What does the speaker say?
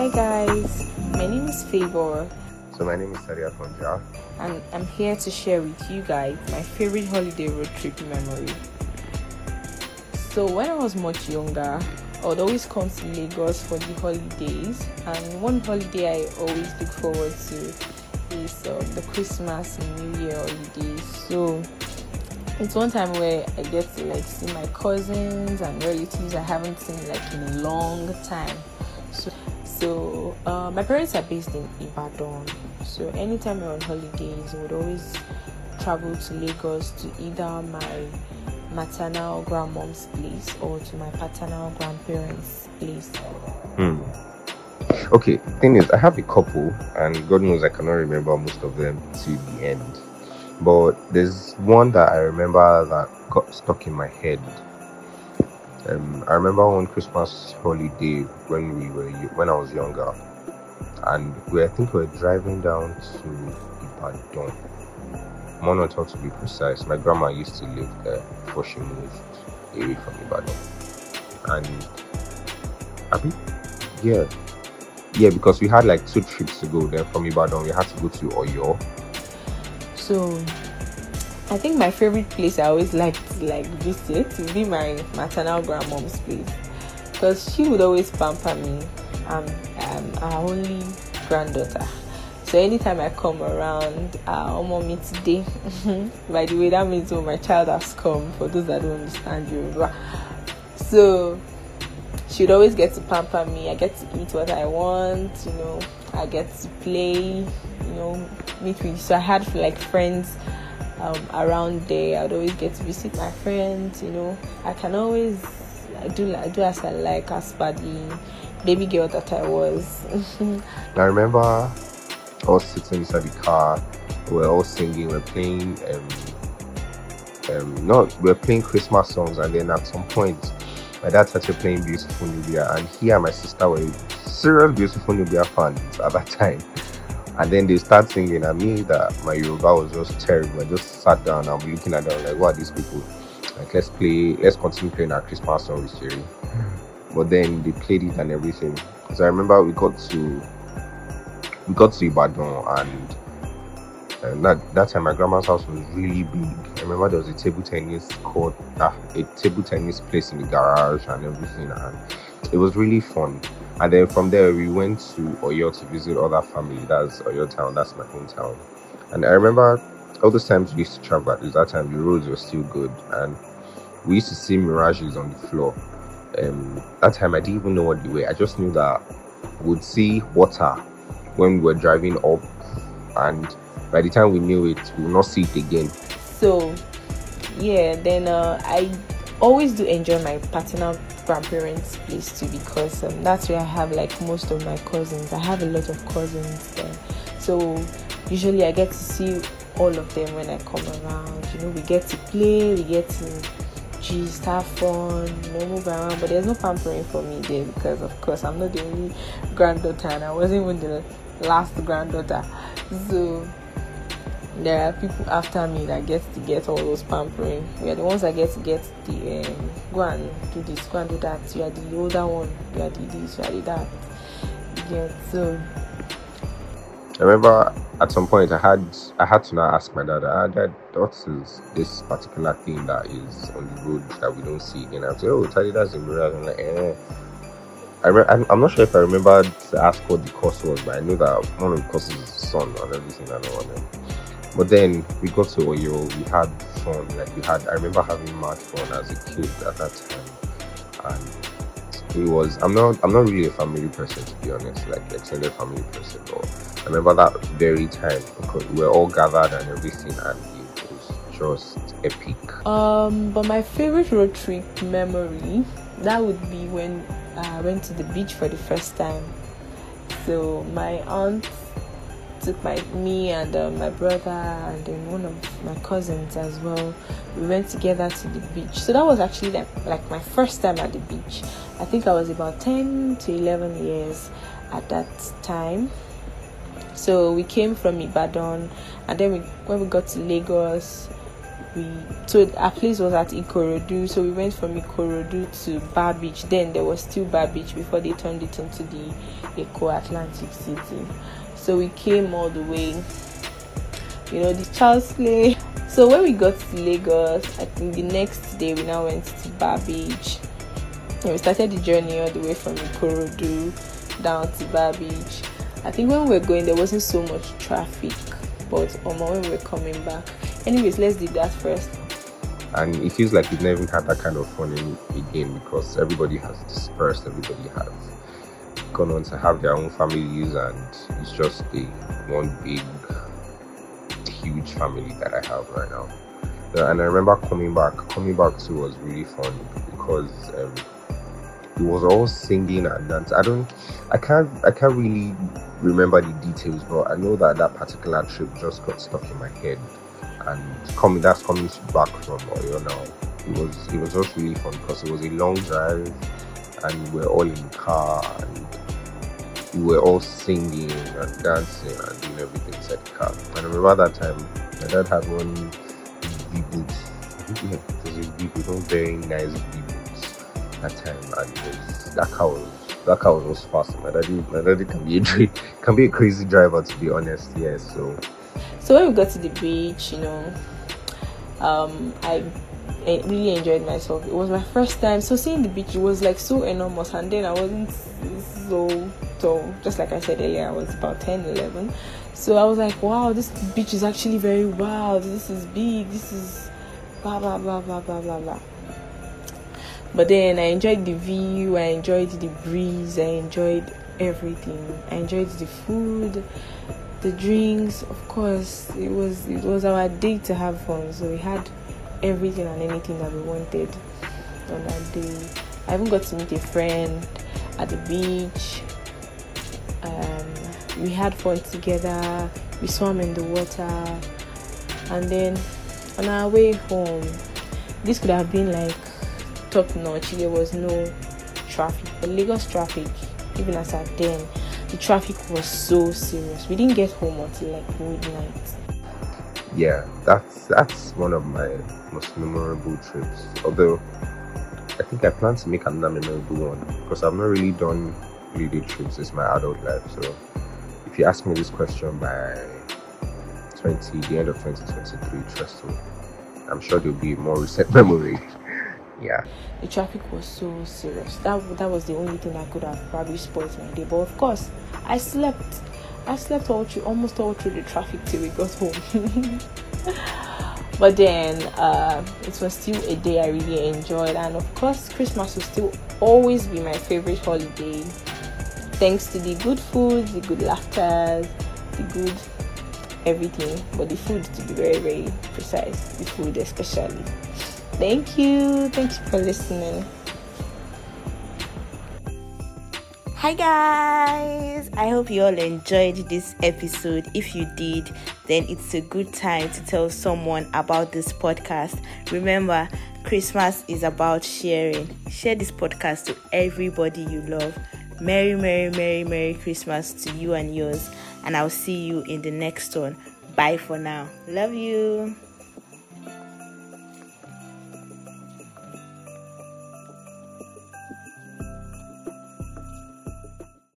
Hi guys, my name is Favor. So my name is Sadia Fonja. And I'm here to share with you guys my favorite holiday road trip memory. So when I was much younger, I would always come to Lagos for the holidays, and one holiday I always look forward to is um, the Christmas and New Year holidays. So it's one time where I get to like see my cousins and relatives I haven't seen like in a long time. So, so uh, my parents are based in Ibadan. So anytime we're on holidays, we would always travel to Lagos to either my maternal grandmom's place or to my paternal grandparents' place. Hmm. Okay, thing is, I have a couple, and God knows I cannot remember most of them to the end. But there's one that I remember that got stuck in my head. Um, I remember one Christmas holiday when we were when I was younger, and we I think we were driving down to Ibadan Monatan to be precise. My grandma used to live there before she moved away from Ibadan. And I yeah, yeah, because we had like two trips to go. Then from Ibadan, we had to go to Oyo. So, I think my favorite place I always liked to like visit would be my maternal grandmom's place because she would always pamper me. I'm, I'm our only granddaughter so anytime I come around, uh, Omo me today. By the way, that means when my child has come. For those that don't understand you, so she'd always get to pamper me. I get to eat what I want. You know, I get to play. You know, meet with. So I had like friends um, around there. I'd always get to visit my friends. You know, I can always do do as I like as badly baby girl that I was. I remember all sitting inside the car. We're all singing. We're playing. Um, um, not we're playing Christmas songs, and then at some point, my dad started playing Beautiful Nubia, and he and my sister were serious Beautiful Nubia fans at that time. And then they start singing, and me that my Yoruba was just terrible. I just sat down. I'm looking at them like, what are these people? Like, let's play. Let's continue playing our Christmas song with Jerry. But then they played it and everything. So I remember we got to we got to Ibadan and and that that time my grandma's house was really big. I remember there was a table tennis court, uh, a table tennis place in the garage and everything, and it was really fun. And then from there we went to Oyo to visit other family. That's Oyo town. That's my hometown. And I remember all those times we used to travel. At that time the roads were still good, and we used to see mirages on the floor. Um, that time I didn't even know what they were. I just knew that we'd see water when we were driving up, and by the time we knew it, we would not see it again. So, yeah, then uh, I always do enjoy my paternal grandparents' place too because um, that's where I have like most of my cousins. I have a lot of cousins there, so usually I get to see all of them when I come around. You know, we get to play, we get to gist, have fun, you know, move around. But there's no pampering for me there because, of course, I'm not the only granddaughter, and I wasn't even the last granddaughter. So there are people after me that get to get all those pampering. We are the ones that get to get the um, go and do this, go and do that. You are the older one. You are the this. You are the that. Yeah. So I remember at some point I had I had to now ask my dad, ah, dad, what is this particular thing that is on the road that we don't see again? I said, oh, Teddy, that's a mirror. I'm like, eh. I re- I'm not sure if I remember to ask what the course was, but I know that one of the courses is sun and everything. I know what But then we got to Oyo, we had fun. Like we had, I remember having much fun as a kid at that time, and it was. I'm not. I'm not really a family person to be honest, like extended family person. But I remember that very time because we were all gathered and everything, and it was just epic. Um, but my favorite road trip memory that would be when I went to the beach for the first time. So my aunt took my me and uh, my brother and then one of my cousins as well. We went together to the beach. So that was actually like, like my first time at the beach. I think I was about 10 to 11 years at that time. So we came from Ibadan and then we, when we got to Lagos, we so our place was at Ikorodu, so we went from Ikorodu to Bar Beach. Then there was still Bar Beach before they turned it into the Eko Atlantic City. So we came all the way, you know, the Charles Play. So when we got to Lagos, I think the next day we now went to Bar Beach. And we started the journey all the way from Ikorodu down to Bar Beach. I think when we were going, there wasn't so much traffic, but um, when we were coming back, anyways, let's do that first. And it feels like we've never had that kind of fun in, again because everybody has dispersed, everybody has to have their own families, and it's just a one big, huge family that I have right now. And I remember coming back, coming back to was really fun because um, it was all singing and dance. I don't, I can't, I can't really remember the details, but I know that that particular trip just got stuck in my head. And coming, that's coming back from Oyo now. It was, it was just really fun because it was a long drive, and we were all in the car, and we were all singing and dancing and doing everything inside the car. And I remember that time, my dad had one V boots. Yeah, it was a V boot, one very nice V boots that time, and was, that car was that car was also fast. My daddy, my daddy can be a can be a crazy driver to be honest. Yes, yeah, so. So when we got to the beach, you know, um, I I really enjoyed myself. It was my first time. So seeing the beach it was like so enormous, and then I wasn't so tall. Just like I said earlier, I was about 10, 11. So I was like, wow, this beach is actually very wild. This is big. This is blah blah blah blah blah blah blah. But then I enjoyed the view. I enjoyed the breeze. I enjoyed everything. I enjoyed the food, the drinks. Of course, it was it was our day to have fun. So we had everything and anything that we wanted on that day. I even got to meet a friend at the beach. Um, we had fun together. We swam in the water, and then on our way home, this could have been like top notch. There was no traffic. The Lagos traffic, even as at then, the traffic was so serious. We didn't get home until like midnight. Yeah, that's that's one of my most memorable trips. Although I think I plan to make another memorable one because I've not really done holiday trips since my adult life. So if you ask me this question by 20, the end of 2023, trust me, I'm sure there'll be more recent memory. yeah. The traffic was so serious. That that was the only thing that could have probably spoiled my day. But of course, I slept. I slept all through, almost all through the traffic till we got home. but then uh, it was still a day I really enjoyed, and of course, Christmas will still always be my favorite holiday. Thanks to the good food, the good laughter, the good everything, but the food to be very, very precise, the food especially. Thank you. Thank you for listening. Hi guys! I hope you all enjoyed this episode. If you did, then it's a good time to tell someone about this podcast. Remember, Christmas is about sharing. Share this podcast to everybody you love. Merry, Merry, Merry, Merry Christmas to you and yours. And I'll see you in the next one. Bye for now. Love you.